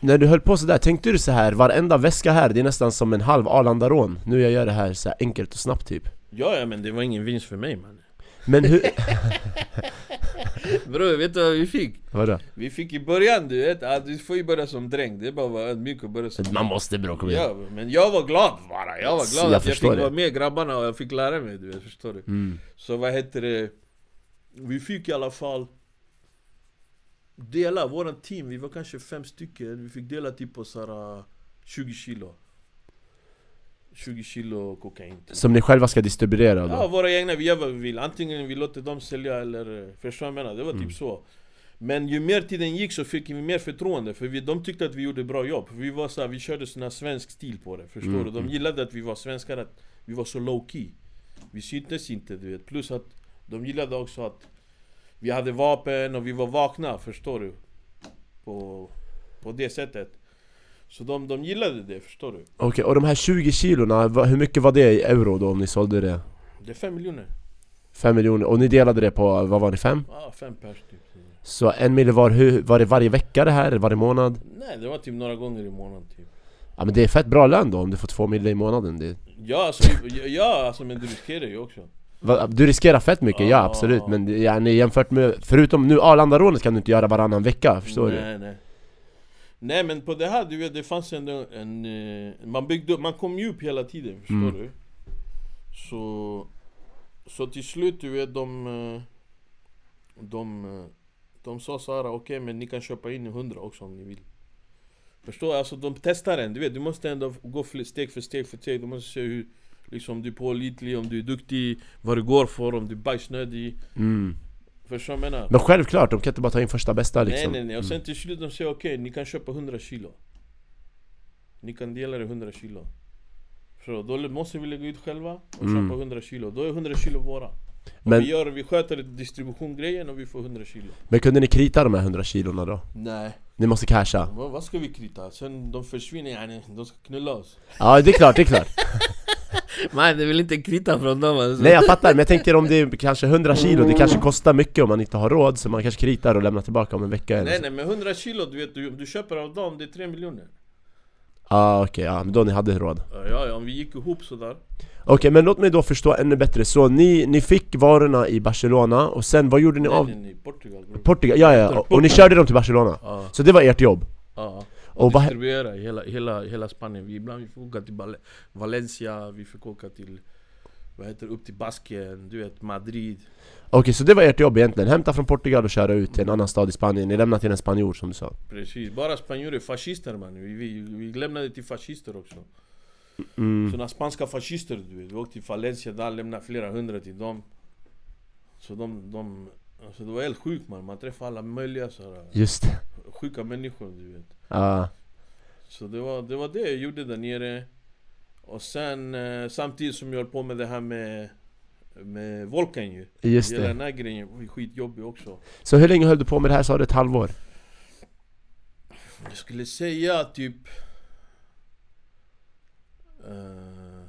När du höll på sådär, tänkte du så här varenda väska här, det är nästan som en halv Arlanda-rån Nu jag gör det här så här enkelt och snabbt typ Ja, ja men det var ingen vinst för mig man Men hur... Bror, vet du vad vi fick? Vadå? Vi fick i början du vet, att du får ju börja som dräng Det är bara att vara ödmjuk och börja som Man måste bror, kom igen Ja, men jag var glad bara, jag var glad Jag att jag fick det. vara med grabbarna och jag fick lära mig du vet, förstår du? mm. Så vad heter det? Vi fick i alla fall Dela, våran team, vi var kanske fem stycken Vi fick dela typ på såhär 20 kilo 20 kilo kokain typ. Som ni själva ska distribuera då? Ja, våra egna, vi gör vad vi vill Antingen vi låter dem sälja eller eh, Förstår du vad jag menar? Det var Mm. typ så Men ju mer tiden gick så fick vi mer förtroende För vi, de tyckte att vi gjorde bra jobb Vi var så här, vi körde sån här svensk stil på det Förstår Mm, du? De mm. gillade att vi var svenskar Att vi var så low key Vi syntes inte du vet Plus att de gillade också att Vi hade vapen och vi var vakna Förstår du? På, på det sättet Så de, de gillade det, förstår du? Okej, och de här 20 kilorna, va- hur mycket var det i euro då om ni sålde det? Det är fem miljoner 5 miljoner, och ni delade det på, vad var det, 5? Ja, fem pers typ Så en mille var, hur, var det varje vecka det här, varje månad? Nej, det var typ några gånger i månaden typ Ja men det är fett bra lön då om du får 2 mille i månaden det, Ja alltså, ja, ja, alltså men du riskerar ju också Du riskerar fett mycket, ja Ah. absolut men ja, ni jämfört med, förutom nu Arlanda-rånet kan du inte göra varannan vecka, förstår du? nej, nej Nej men på det här, du vet, det fanns ändå en... eh, Man byggde man kom ju upp hela tiden, förstår Mm. du? Så... Så till slut, du vet, de... eh, De... eh, De sa såhär, okej men ni kan köpa in i 100 också om ni vill Förstår du? Alltså de testar en, du vet, du måste ändå gå steg för steg för steg Du måste se hur Liksom om du är pålitlig, om du är duktig, vad du går för, om du är bajsnödig mm. Förstår du vad jag menar? Men självklart, de kan inte bara ta in första bästa liksom. Nej nej. Nej, och sen till slut de säger okej, ni kan köpa 100 kilo. Ni kan dela det 100 kilo. Så då måste vi lägga ut själva och Mm. köpa 100 kilo, då är 100 kilo våra. Och Men- vi, gör, vi sköter distributiongrejen och vi får 100 kilo. Men kunde ni krita de här 100 kilona då? Nej, Ni måste casha? vad, vad ska vi krita? Sen de försvinner yani, de ska knulla oss. Ja det är klart, det är klart Nej det vill inte krita från dem alltså. Nej jag fattar, men jag tänker om det är kanske 100 kilo, det kanske kostar mycket om man inte har råd Så man kanske kritar och lämnar tillbaka om en vecka eller Nej så. nej men 100 kilo, du vet, du, du köper av dem, det är 3 miljoner. Ah, okej, ja men då ni hade råd. Ja ja, om vi gick ihop sådär. Okej men låt mig då förstå ännu bättre, så ni, ni fick varorna i Barcelona och sen vad gjorde ni Nej av nej nej, Portugal. Portugal? Ja ja, och, och ni körde dem till Barcelona? Ja, Så det var ert jobb? ja. Och Och distribuera i hela, hela, hela Spanien. Vi, ibland vi fick åka till Val- Valencia, vi fick åka till vad heter upp till Baskien, du vet Madrid. Okej, så det var ert jobb egentligen? Hämta från Portugal och köra ut till en annan stad i Spanien, ni lämnade till en spanjor som du sa? Precis, bara spanjorer, fascister man. Vi, vi, vi lämnade till fascister också. Mm. Såna spanska fascister du vet. Vi åkte till Valencia, där lämnade flera hundra till dem. Så de, de alltså det var helt sjukt man. Man träffade alla möjliga sådana Just det, sjuka människor du vet. ja Så det var, det var det jag gjorde där nere Och sen eh, samtidigt som jag höll på med det här med Med Volkan ju just Hela det den här grejen var skitjobbig också Så hur länge höll du på med det här sa du? Ett halvår? Jag skulle säga typ eh,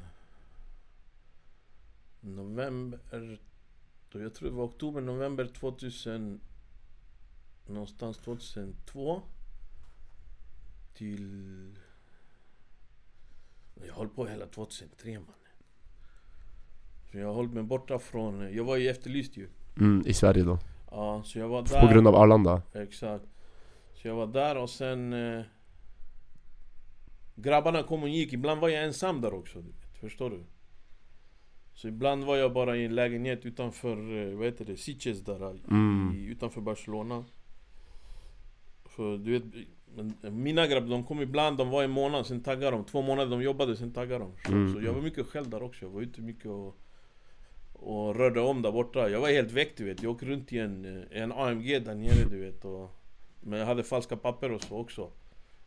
November då Jag tror det var oktober, november 2000 Någonstans 2002 Till Jag höll på hela 2003 man Så jag hållit mig borta från Jag var ju efterlyst ju Mm, i Sverige då? Ja, så jag var På där grund av Arlanda? Exakt Så jag var där och sen eh, Grabbarna kom och gick, ibland var jag ensam där också du vet, Förstår du? Så ibland var jag bara i en lägenhet utanför, eh, vad heter det, Sitges där Mm. i, Utanför Barcelona För du vet, mina grabbar de kom ibland, de var en månad, sen taggade de Två månader de jobbade, sen taggade de så, Mm, så jag var mycket själv där också, jag var ute mycket och och rörde om där borta. Jag var helt väck du vet. Jag åkte runt i en, en AMG där nere du vet. Och, men jag hade falska papper och så också.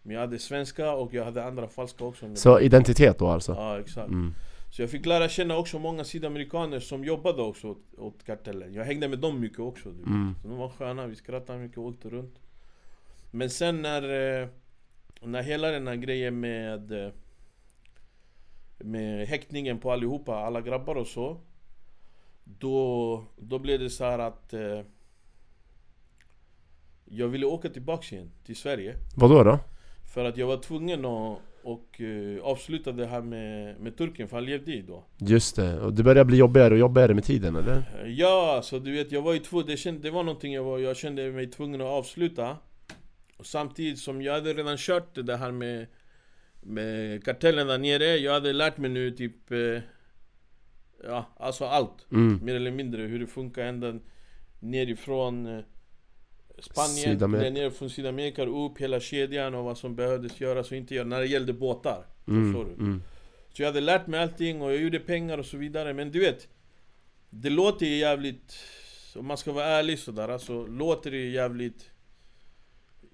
Men jag hade svenska och jag hade andra falska också. Så identitet då alltså? Ja exakt. Mm. Så jag fick lära känna också många sydamerikaner som jobbade också åt, åt kartellen. Jag hängde med dem mycket också. Du vet. Mm. Så de var sköna, vi skrattade mycket åkte runt. Men sen när, eh, när hela den här grejen med eh, med häktningen på allihopa, alla grabbar och så Då, då blev det så här att eh, Jag ville åka tillbaks igen till Sverige Vad då? För att jag var tvungen att och, eh, avsluta det här med, med turken, för han levde i då Just det, och det börjar bli jobbigare och jobbigare med tiden eller? Ja, alltså du vet jag var ju tvungen, det, det var någonting jag, var, jag kände mig tvungen att avsluta och Samtidigt som jag hade redan kört det här med Med kartellen där nere, jag hade lärt mig nu typ eh, Ja, alltså allt Mm. Mer eller mindre hur det funkar ända nerifrån eh, Spanien, Sydamerika. ner från Sydamerika upp hela kedjan och vad som behövdes göras och inte göras när det gällde båtar Mm. Förstår du? Mm. Så jag hade lärt mig allting och jag gjorde pengar och så vidare Men du vet Det låter ju jävligt Om man ska vara ärlig sådär alltså Låter det jävligt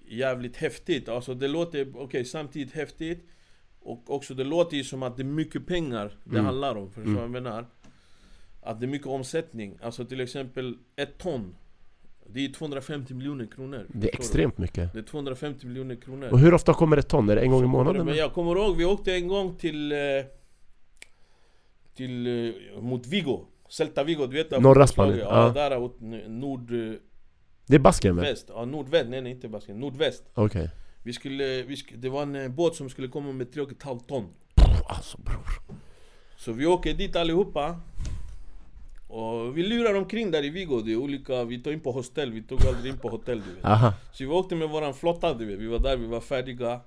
Jävligt häftigt Alltså det låter, okej samtidigt häftigt Och också det låter ju som att det är mycket pengar Det Mm. handlar om, förstår du Mm. vad jag menar? Att det är mycket omsättning Alltså till exempel ett ton Det är 250 miljoner kronor Det är extremt mycket Det är 250 miljoner kronor Och hur ofta kommer ett ton? Är det en gång i månaden? Men jag kommer ihåg, vi åkte en gång till... Eh, till... Eh, mot Vigo. Celta Vigo, du vet Norra. Spanien, Ja, där åt n- nordväst. Det är Baskien väl? Ja, nordväst. Nej, nej inte Basken. Nordväst. Okej Vi skulle, vi sk- det var en eh, båt som skulle komma med 3,5 ton. Alltså bror Så vi åker dit allihopa. Och vi lurar omkring där i Vigo. Det är olika, vi tog in på hostell. Vi tog aldrig in på hotell du vet. Aha Så vi åkte med våran flotta du vet, vi var där, vi var färdiga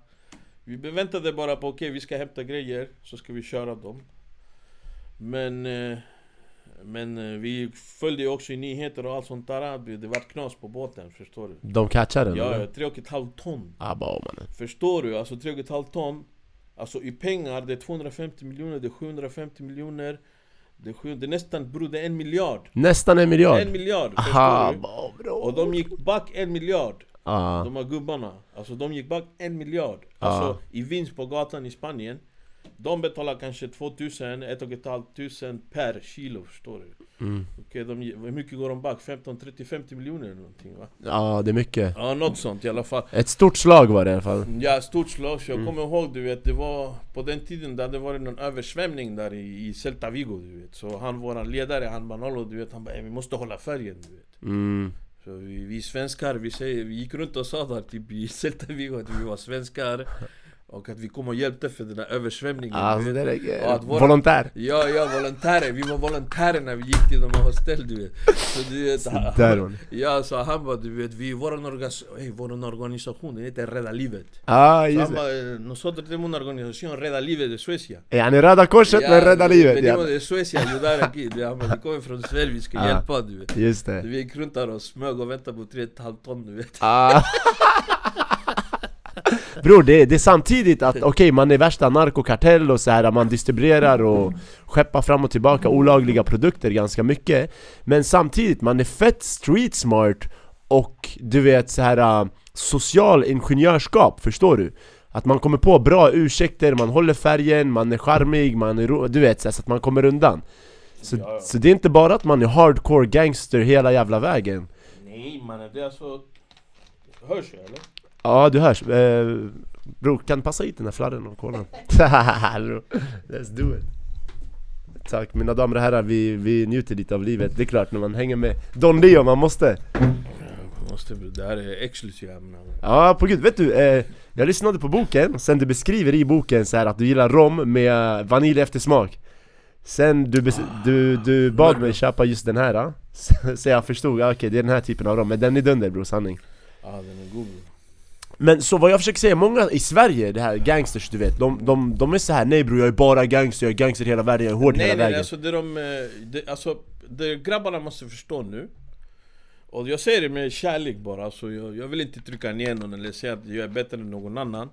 Vi väntade bara på okej, vi ska hämta grejer, så ska vi köra dem Men eh, Men eh, vi följde ju också i nyheter och allt sånt där Det, var knas på båten, förstår du? De catchar den Ja, tre och ett halvt ton Ah, bara, mannen. Förstår du? Alltså tre och ett halvt ton Alltså i pengar, det är 250 miljoner, det är 750 miljoner Det är, sju, det är nästan, bror det är en miljard Nästan en miljard? En miljard, Aha, bro. Och de gick back en miljard Ah. De här gubbarna, alltså de gick back en miljard Alltså i vinst på gatan i Spanien De betalar kanske 2000, 1500 per kilo förstår du Mm. Okej, de, hur mycket går de back? 15, 30, 50 miljoner eller någonting va? Ja, det är mycket. Ja, något sånt i alla fall Ett stort slag var det i alla fall. Ja, stort slag. Så jag Mm. kommer ihåg, du vet, det var på den tiden där det var någon översvämning där i, i Celta Vigo, du vet. Så han, våran ledare, han Manolo, du vet, han bara "Eh, vi måste hålla färgen, du vet. Mm. Så vi, vi svenskar, vi, säger, vi gick runt och sa där typ i Celta Vigo att vi var svenskar. Och att vi kom och hjälpte för den där översvämningen. Alltså det är Ja, att våra- volontär. Ja, ja, volontärer. Vi var volontärer när vi gick till de här hostell, du vet. Så du vet, han. Ja, så han bara, du vet, vi, våran, orgas, hey, våran organisation, den heter Rädda Livet. Ah, just det. eh, nosotros tenemos una organización, Rädda Livet de Suecia. Är han i Röda Korset men rädda livet? Venimos Ja. de Suecia, ayudar aquí. Han bara, vi kommer från Sverige, vi ska Ah. hjälpa du vet. Just det. Vi gick runt där och smög och väntade på 3,5 ton du vet. Ah. Bror, det, det är samtidigt att okej, man är värsta narkokartell och så här, man distribuerar och skeppar fram och tillbaka olagliga produkter ganska mycket Men samtidigt, man är fett street smart och du vet så här äh, social ingenjörskap, förstår du? Att man kommer på bra ursäkter, man håller färgen, man är charmig, man är ro- du vet så, här, så att man kommer undan så, Ja, ja. så det är inte bara att man är hardcore gangster hela jävla vägen Nej mannen, det är alltså... Hörs jag eller? Ja, du hörs. Eh, bror, kan du passa hit den här fladden och? Bro, Let's do it. Tack, mina damer och herrar, vi, vi njuter lite av livet. Det är klart, när man hänger med Don Leo, man måste. Måste, det här är exklusivt ämnen. Ja, på gud. Vet du, eh, jag lyssnade på boken, sen du beskriver i boken så här att du gillar rom med vanilj eftersmak. Sen du, du, du bad mig köpa just den här, ah. så jag förstod, ah, okej det är den här typen av rom. Men den är dunder bror, sanning. Ja den är god. Men så vad jag försöker säga, många i Sverige, det här gangsters du vet, de, de, de är så här nej bror jag är bara gangster, jag är gangster hela världen, jag är hård Nej hela nej, vägen. alltså det de, eh, det, alltså, det grabbarna måste förstå nu Och jag säger det med kärlek bara, alltså, jag, jag vill inte trycka ner någon eller säga att jag är bättre än någon annan.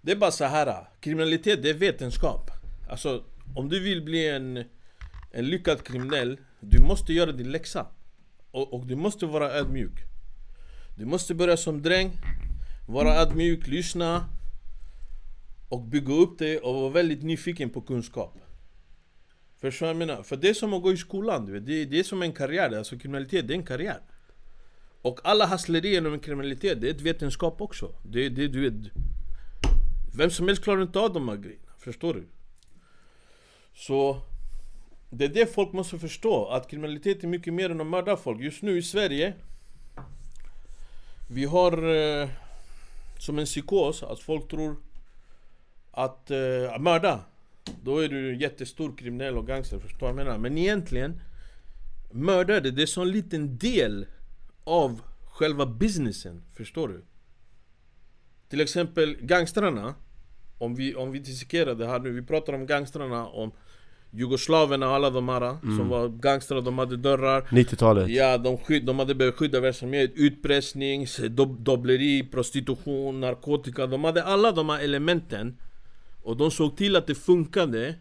Det är bara så här. kriminalitet det är vetenskap. Alltså, om du vill bli en, en lyckad kriminell Du måste göra din läxa. Och, och du måste vara ödmjuk. Du måste börja som dräng vara ödmjuk, lyssna Och bygga upp det och vara väldigt nyfiken på kunskap Förstår du vad jag menar? För det är som att gå i skolan, du vet. Det, det är som en karriär, alltså kriminalitet det är en karriär Och alla hasslerier inom kriminalitet, det är ett vetenskap också det, det, du vet, Vem som helst klarar inte av de här grejerna, förstår du? Så Det är det folk måste förstå, att kriminalitet är mycket mer än att mörda folk Just nu i Sverige Vi har eh, som en psykos, att folk tror att eh, mörda då är du jättestor kriminell och gangster, förstår du vad jag menar? Men egentligen Mördare, det är så en liten del av själva businessen, förstår du? Till exempel gangstrarna Om vi, om vi dissekerar det här nu, vi pratar om gangstrarna om Jugoslaverna och alla de här som var gangstrar, de hade dörrar. 90-talet Ja, de, skydd, de hade börjat skydda verksamhet, utpressning, dob dobbleri, prostitution, narkotika. De hade alla de här elementen. Och de såg till att det funkade.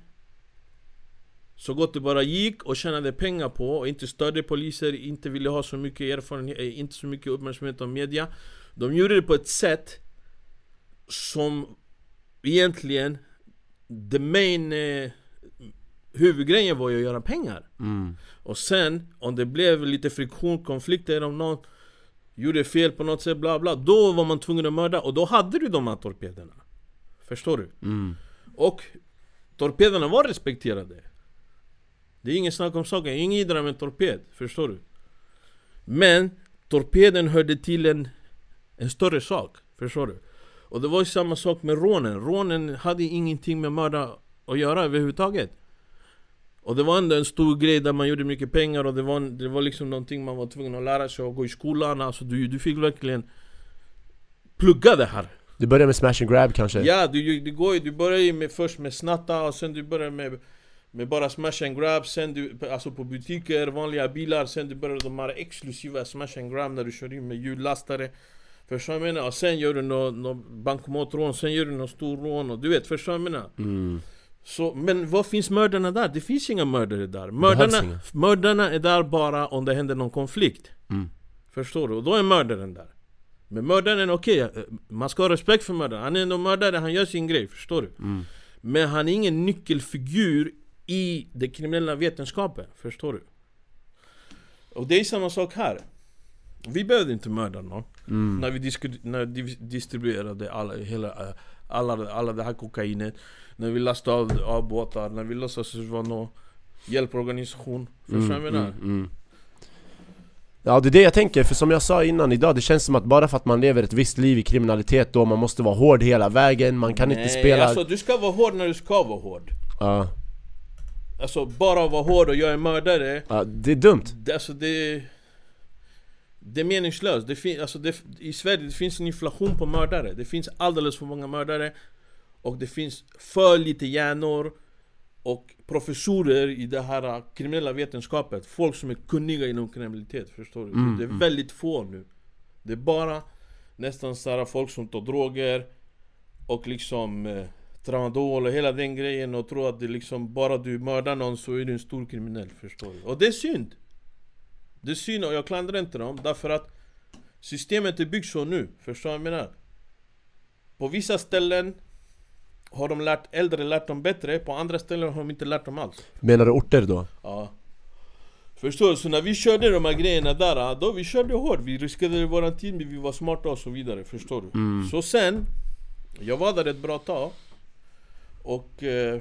Så gott det bara gick och tjänade pengar på och inte störde poliser, inte ville ha så mycket erfarenhet, eh, inte så mycket uppmärksamhet av media. De gjorde det på ett sätt som egentligen The main eh, huvudgrejen var ju att göra pengar mm. och sen, om det blev lite friktion, konflikter, om någon gjorde fel på något sätt, bla bla Då var man tvungen att mörda, och då hade du de här torpederna Förstår du? Mm. Och torpederna var respekterade Det är ingen snack om saken, ingen idrar med en torped, förstår du? Men torpeden hörde till en, en större sak, förstår du? Och det var ju samma sak med rånen, rånen hade ingenting med mörda att göra överhuvudtaget och det var ändå en stor grej där man gjorde mycket pengar och det var, det var liksom någonting man var tvungen att lära sig och gå i skolan Alltså du, du fick verkligen plugga det här Du börjar med smash and grab kanske? Ja, du, du, går, du börjar ju med, först med snatta och sen du börjar med med bara smash and grab, sen du, alltså på butiker, vanliga bilar, sen du börjar de här exklusiva smash and grab när du kör in med hjullastare Förstår du vad jag menar? Och sen gör du något nå bankomatrån, sen gör du något storrån och du vet, förstår du vad jag menar? Mm. Så, men vad finns mördarna där? Det finns inga mördare där. Mördarna, mördarna är där bara om det händer någon konflikt. Mm. Förstår du? Och då är mördaren där. Men mördaren, okej, eh, man ska ha respekt för mördaren. Han är ändå mördare, han gör sin grej, förstår du? Mm. Men han är ingen nyckelfigur i den kriminella vetenskapen, förstår du? Och det är samma sak här. Vi behövde inte mörda någon. Mm. När vi när distribuerade alla, hela, eh, alla, alla det här kokainet När vi lastade av, av båtar, när vi låtsades vara någon hjälporganisation Förstår du vad jag menar? Mm, mm. Ja det är det jag tänker, för som jag sa innan idag, det känns som att bara för att man lever ett visst liv i kriminalitet då man måste vara hård hela vägen, man kan inte spela... alltså du ska vara hård när du ska vara hård Ja, Alltså bara vara hård och jag är mördare ja, det är dumt. det, Alltså det... Det är meningslöst, det fin, alltså det, i Sverige det finns en inflation på mördare Det finns alldeles för många mördare Och det finns för lite hjärnor Och professorer i det här kriminella vetenskapet Folk som är kunniga inom kriminalitet, förstår du? Mm, det är mm. väldigt få nu Det är bara nästan så här folk som tar droger Och liksom eh, tramadol och hela den grejen och tror att det liksom bara du mördar någon så är du en stor kriminell, förstår du? Och det är synd! Det är synd och jag klandrar inte dem därför att Systemet är byggt så nu, förstår du vad jag menar? På vissa ställen har de lärt äldre lärt dem bättre, på andra ställen har de inte lärt dem alls Menar du orter då? Ja Förstår du? Så när vi körde de här grejerna där, då vi körde hårt Vi riskerade våran tid men vi var smarta och så vidare, förstår du? Mm. Så sen Jag var där ett bra tag Och eh,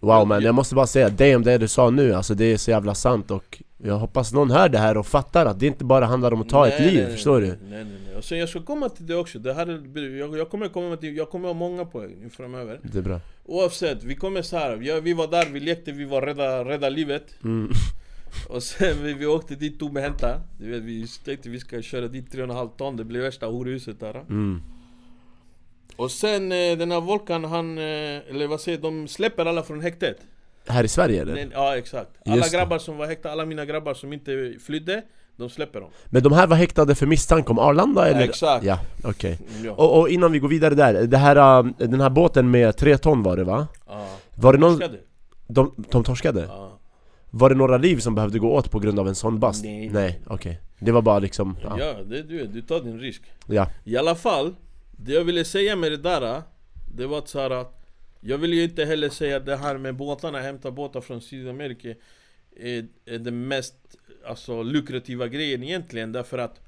Wow men jag måste bara säga, damn det du sa nu, alltså det är så jävla sant och jag hoppas någon hör det här och fattar att det inte bara handlar om att ta ett nej, liv, nej, förstår nej, du? Nej nej nej, och sen jag ska komma till det också, det här är, jag, jag kommer komma till, jag kommer ha många poäng framöver. Det är bra. Oavsett, vi kommer så här. Ja, vi var där, vi lekte, vi var rädda, rädda livet. Mm. Och sen vi, vi åkte dit tomhänta Du vet, vi tänkte vi ska köra dit 3,5 ton, det blev värsta horhuset där. Mm. Och sen eh, den här Volkan, han, eh, eller vad säger de släpper alla från häktet Här i Sverige eller? Nej, Ja exakt, alla Just det. grabbar som var häktade, alla mina grabbar som inte flydde De släpper dem Men de här var häktade för misstanke om Arlanda eller? Exakt. Ja, okej Ja, och, och innan vi går vidare där, det här, um, den här båten med tre ton var det va? ja. Var det någon, Torskade. de, de torskade? Ja. Var det några liv som behövde gå åt på grund av en sån bast? Nej. Nej, okej Det var bara liksom, ja, Ja, det, du, du tar din risk ja. I alla fall, det jag ville säga med det där Det var att så här att Jag vill ju inte heller säga att det här med båtarna, hämta båtar från Sydamerika är, är den mest alltså, lukrativa grejen egentligen därför att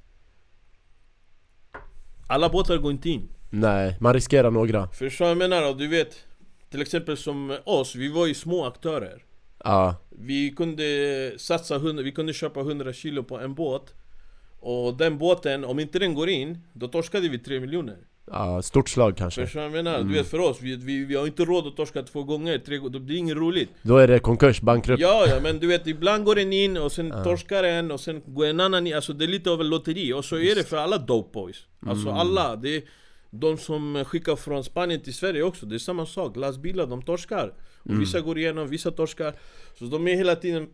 Alla båtar går inte in. Nej, man riskerar några. Förstår du jag menar? Och du vet Till exempel som oss, vi var ju små aktörer. Ja, Vi kunde satsa 100, vi kunde köpa 100 kilo på en båt. Och den båten, om inte den går in, då torskade vi 3 miljoner ja, stort slag kanske. Förstår jag menar? Du vet för oss, vi, vi, vi har inte råd att torska två gånger, tre gånger, det är inget roligt. Då är det konkurs, bankrutt. Ja, ja men du vet ibland går den in och sen torskar en och sen går en annan in, alltså det är lite av en lotteri. Och så är det för alla dope boys. Alltså alla, det är de som skickar från Spanien till Sverige också, det är samma sak, lastbilar de torskar. Och Vissa går igenom, vissa torskar. Så de är hela tiden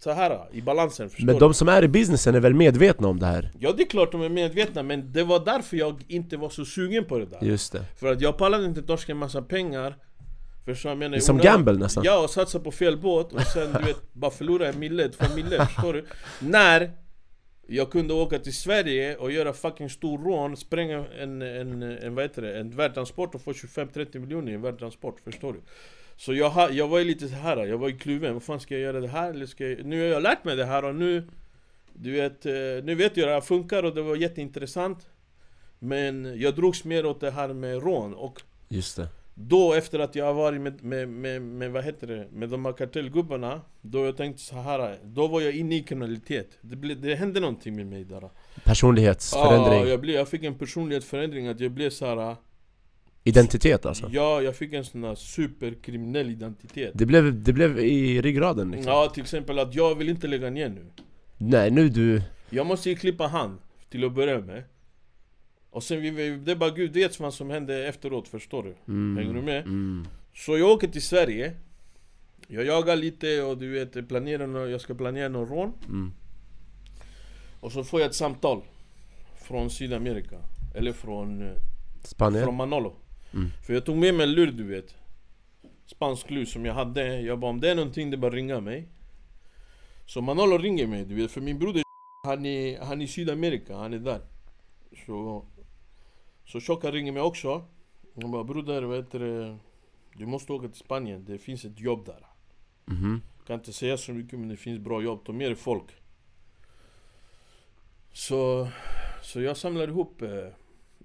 så här i balansen, förstår Men de som är i businessen är väl medvetna om det här? Ja det är klart de är medvetna, men det var därför jag inte var så sugen på det där Just det För att jag pallade inte torska en massa pengar Förstår jag menar? Det är som Onödan- gamble nästan. Ja, och satsa på fel båt och sen du vet, bara förlora en mille, två mille, förstår du? När jag kunde åka till Sverige och göra fucking stor rån, spränga en, en, en vad heter det, en värdtransport och få 25-30 miljoner i en värdtransport, förstår du? Så jag, jag var ju lite så här, jag var ju kluven, vad fan ska jag göra det här? Eller ska jag, nu har jag lärt mig det här och nu Du vet, eh, nu vet jag att det här funkar och det var jätteintressant Men jag drogs mer åt det här med rån och Just det då efter att jag har varit med, med, med, med, vad heter det, med de här kartellgubbarna Då jag tänkte så här, då var jag inne i kriminalitet Det, blev, det hände någonting med mig där Personlighetsförändring, Ja, jag, blev, jag fick en personlighetsförändring, att jag blev så här. Identitet alltså Ja, jag fick en sån här superkriminell identitet det blev, det blev i ryggraden liksom Ja, till exempel att jag vill inte lägga ner nu Nej nu du, Jag måste ju klippa hand till att börja med Och sen, vi, det är bara Gud vet vad som hände efteråt, förstår du? mm, Hänger du med? Mm. Så jag åker till Sverige Jag jagar lite och du vet, planerar, jag ska planera någon rån Mm. Och så får jag ett samtal från Sydamerika. Eller från, eh, Spanien? från Manolo. Mm. För jag tog med mig en lur du vet. Spansk lur som jag hade. Jag bara om det är någonting det är bara ringa mig. Så Manolo ringer mig du vet. För min broder han är, han är i Sydamerika, han är där. Så, så Tjocka ringer mig också. Han bara broder, vad heter det? Du måste åka till Spanien, det finns ett jobb där. Mhm. Kan inte säga så mycket men det finns bra jobb, ta med dig folk. Så, så jag samlar ihop eh,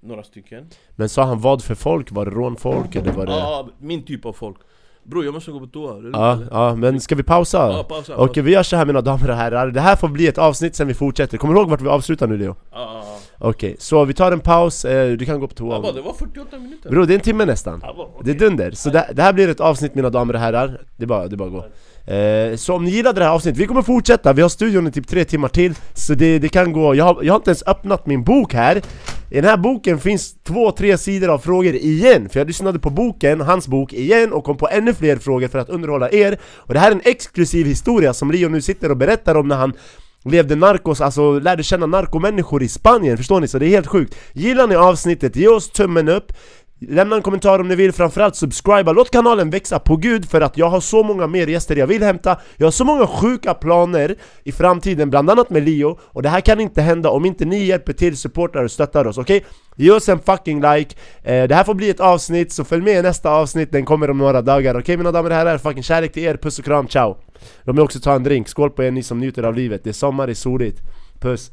några stycken. Men sa han vad för folk? Var det rånfolk eller var det... Ja, min typ av folk. Bror jag måste gå på toa. det Ja, eller? ja, men ska vi pausa? Ja, pausa. Okej, vi gör så här mina damer och herrar, det här får bli ett avsnitt sen vi fortsätter, kommer du ihåg vart vi avslutar nu Leo? Ja. Okej, så vi tar en paus, eh, du kan gå på toa Ja, bara, det var 48 minuter. Bro, det är en timme nästan Det är dunder, så det, det här blir ett avsnitt mina damer och herrar Det är bara, det är bara att gå eh, Så om ni gillade det här avsnittet, vi kommer fortsätta, vi har studion i typ tre timmar till Så det, det kan gå, jag har, jag har inte ens öppnat min bok här. I den här boken finns två, tre sidor av frågor igen För jag lyssnade på boken, hans bok, igen och kom på ännu fler frågor för att underhålla er. Och det här är en exklusiv historia som Leo nu sitter och berättar om när han levde narkos, alltså lärde känna narkomänniskor i Spanien, förstår ni? Så det är helt sjukt. Gillar ni avsnittet, ge oss tummen upp. Lämna en kommentar om ni vill, framförallt subscriba, låt kanalen växa på gud för att jag har så många mer gäster jag vill hämta. Jag har så många sjuka planer i framtiden, bland annat med Leo. Och det här kan inte hända om inte ni hjälper till, supportar och stöttar oss, okej? Ge oss en fucking like, eh, det här får bli ett avsnitt så följ med i nästa avsnitt, den kommer om några dagar Okej mina damer och herrar, fucking kärlek till er, puss och kram, ciao! Låt mig också ta en drink, skål på er ni som njuter av livet, det är sommar, det är soligt. Puss!